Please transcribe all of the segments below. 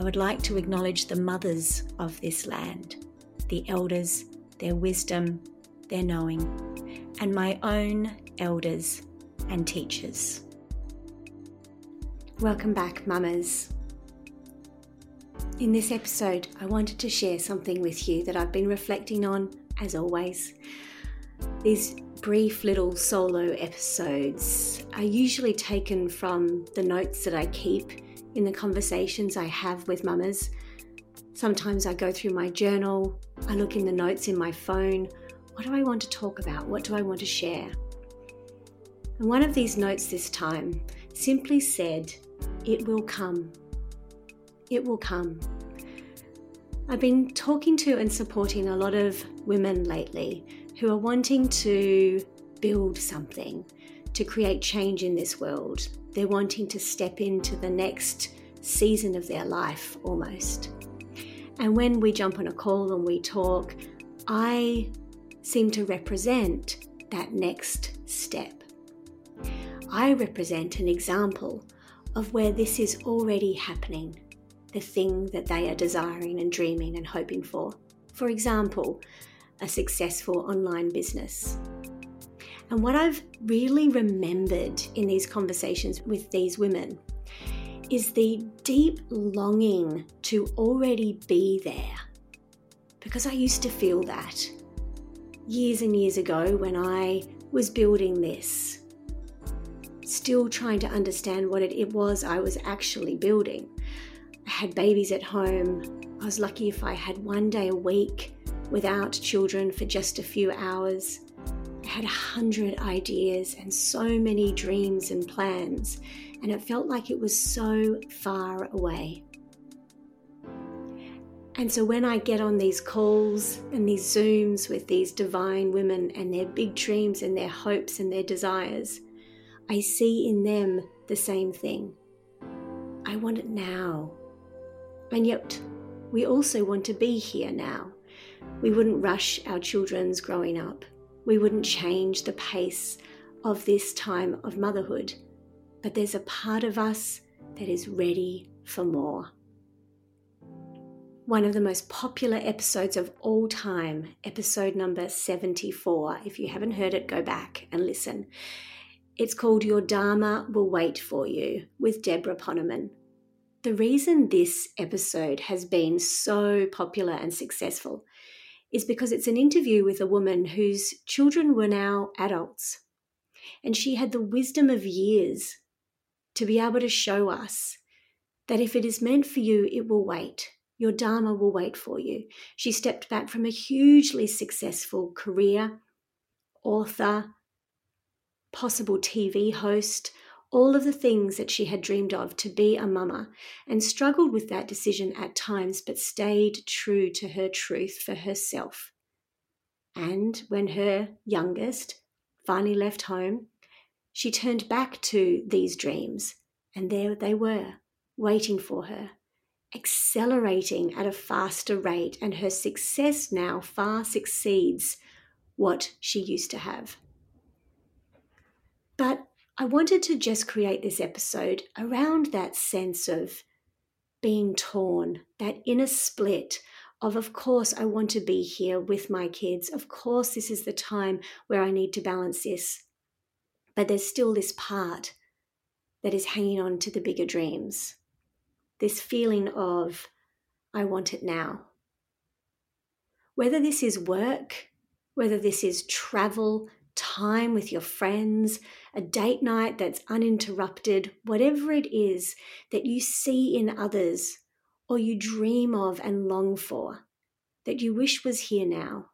I would like to acknowledge the mothers of this land, the elders, their wisdom, their knowing, and my own elders and teachers. Welcome back, mamas. In this episode, I wanted to share something with you that I've been reflecting on, as always. These brief little solo episodes are usually taken from the notes that I keep in the conversations I have with mamas. Sometimes I go through my journal, I look in the notes in my phone. What do I want to talk about? What do I want to share? And one of these notes this time simply said, It will come. It will come. I've been talking to and supporting a lot of women lately who are wanting to build something, to create change in this world. They're wanting to step into the next season of their life almost. And when we jump on a call and we talk, I seem to represent that next step. I represent an example of where this is already happening, the thing that they are desiring and dreaming and hoping for. For example, a successful online business. And what I've really remembered in these conversations with these women is the deep longing to already be there. Because I used to feel that years and years ago when I was building this, still trying to understand what it, it was I was actually building. I had babies at home. I was lucky if I had one day a week without children for just a few hours. Had a hundred ideas and so many dreams and plans, and it felt like it was so far away. And so when I get on these calls and these Zooms with these divine women and their big dreams and their hopes and their desires, I see in them the same thing. I want it now. And yet, we also want to be here now. We wouldn't rush our children's growing up. We wouldn't change the pace of this time of motherhood. But there's a part of us that is ready for more. One of the most popular episodes of all time, episode number 74. If you haven't heard it, go back and listen. It's called Your Dharma Will Wait For You with Debra Poneman. The reason this episode has been so popular and successful is because it's an interview with a woman whose children were now adults. And she had the wisdom of years to be able to show us that if it is meant for you, it will wait. Your Dharma will wait for you. She stepped back from a hugely successful career, author, possible TV host, all of the things that she had dreamed of to be a mama and struggled with that decision at times, but stayed true to her truth for herself. And when her youngest finally left home, she turned back to these dreams, and there they were, waiting for her, accelerating at a faster rate, and her success now far succeeds what she used to have. But I wanted to just create this episode around that sense of being torn, that inner split of, of course, I want to be here with my kids. Of course, this is the time where I need to balance this. but there's still this part that is hanging on to the bigger dreams. This feeling of, I want it now. Whether this is work, whether this is travel, time with your friends, a date night that's uninterrupted, whatever it is that you see in others or you dream of and long for, that you wish was here now.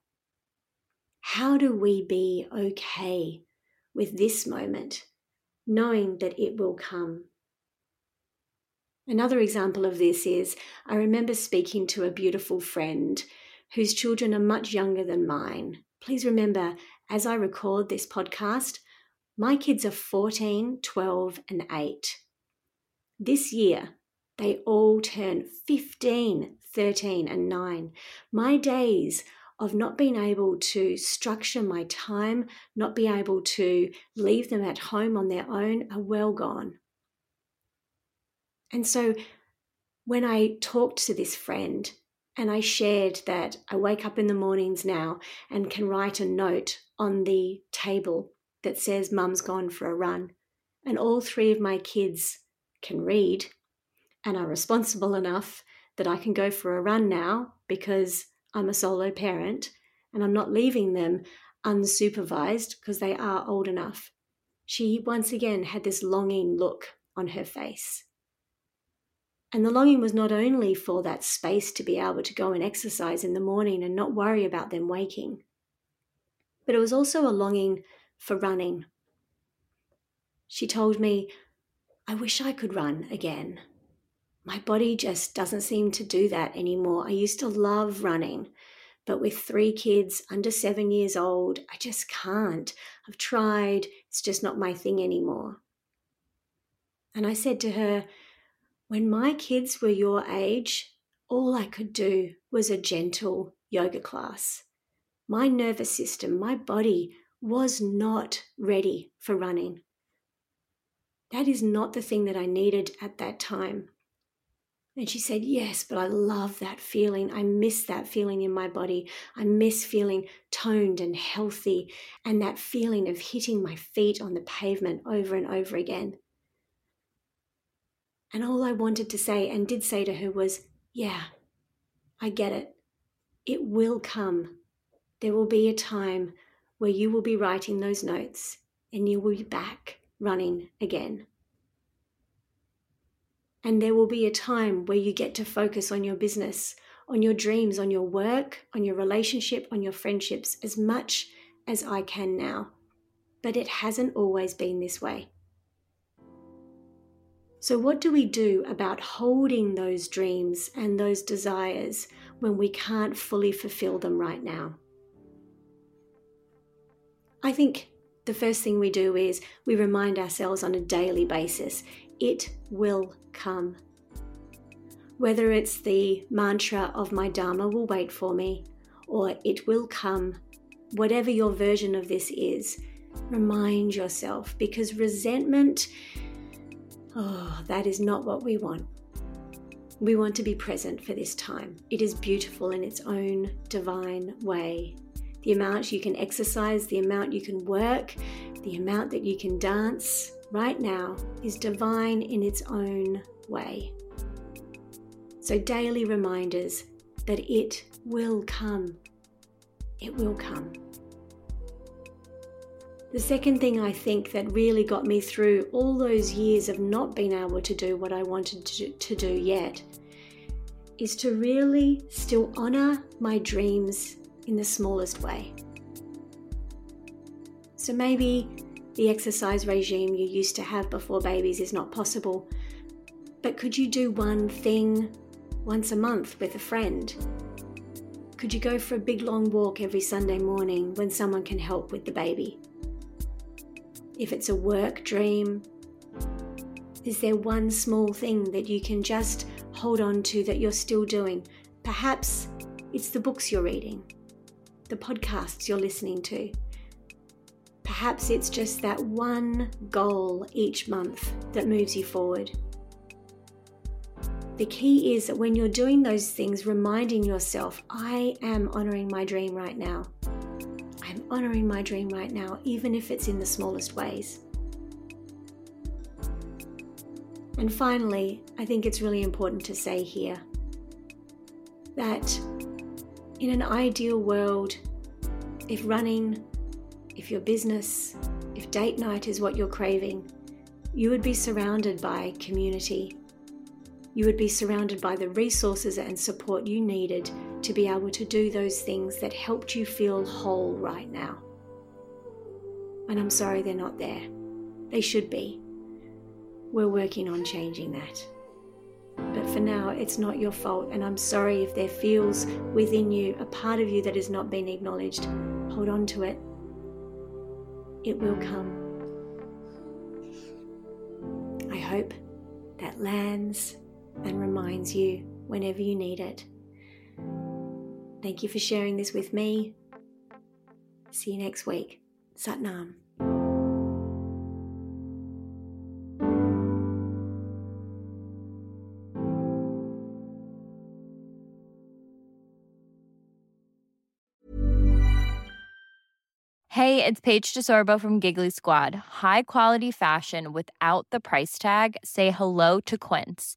How do we be okay with this moment, knowing that it will come? Another example of this is I remember speaking to a beautiful friend whose children are much younger than mine. Please remember, as I record this podcast, my kids are 14, 12, and 8. This year, they all turn 15, 13, and 9. My days of not being able to structure my time, not be able to leave them at home on their own are well gone. And so when I talked to this friend and I shared that I wake up in the mornings now and can write a note on the table that says, Mum's gone for a run, and all three of my kids can read and are responsible enough that I can go for a run now because I'm a solo parent and I'm not leaving them unsupervised because they are old enough. She once again had this longing look on her face. And the longing was not only for that space to be able to go and exercise in the morning and not worry about them waking, but it was also a longing for running. She told me, I wish I could run again. My body just doesn't seem to do that anymore. I used to love running, but with three kids under seven years old, I just can't. I've tried, it's just not my thing anymore. And I said to her, When my kids were your age, all I could do was a gentle yoga class. My nervous system, my body was not ready for running. That is not the thing that I needed at that time. And she said, Yes, but I love that feeling. I miss that feeling in my body. I miss feeling toned and healthy and that feeling of hitting my feet on the pavement over and over again. And all I wanted to say and did say to her was, Yeah, I get it. It will come. There will be a time where you will be writing those notes and you will be back running again. And there will be a time where you get to focus on your business, on your dreams, on your work, on your relationship, on your friendships as much as I can now. But it hasn't always been this way. So, what do we do about holding those dreams and those desires when we can't fully fulfill them right now? I think the first thing we do is we remind ourselves on a daily basis it will come. Whether it's the mantra of my Dharma will wait for me, or it will come, whatever your version of this is, remind yourself because resentment, oh, that is not what we want. We want to be present for this time. It is beautiful in its own divine way. The amount you can exercise, the amount you can work, the amount that you can dance, right now is divine in its own way. So, daily reminders that it will come. It will come. The second thing I think that really got me through all those years of not being able to do what I wanted to, do yet is to really still honor my dreams in the smallest way. So maybe the exercise regime you used to have before babies is not possible. But could you do one thing once a month with a friend? Could you go for a big long walk every Sunday morning when someone can help with the baby? If it's a work dream, is there one small thing that you can just hold on to that you're still doing? Perhaps it's the books you're reading, the podcasts you're listening to, Perhaps it's just that one goal each month that moves you forward. The key is that when you're doing those things, reminding yourself, I am honoring my dream right now. I'm honoring my dream right now, even if it's in the smallest ways. And finally, I think it's really important to say here that in an ideal world, if running, if your business, if date night is what you're craving, you would be surrounded by community. You would be surrounded by the resources and support you needed to be able to do those things that helped you feel whole right now. And I'm sorry they're not there. They should be. We're working on changing that. But for now, it's not your fault, and I'm sorry if there feels within you a part of you that has not been acknowledged. Hold on to it. It will come. I hope that lands and reminds you whenever you need it. Thank you for sharing this with me. See you next week. Satnam. Hey, it's Paige DeSorbo from Giggly Squad. High quality fashion without the price tag. Say hello to Quince.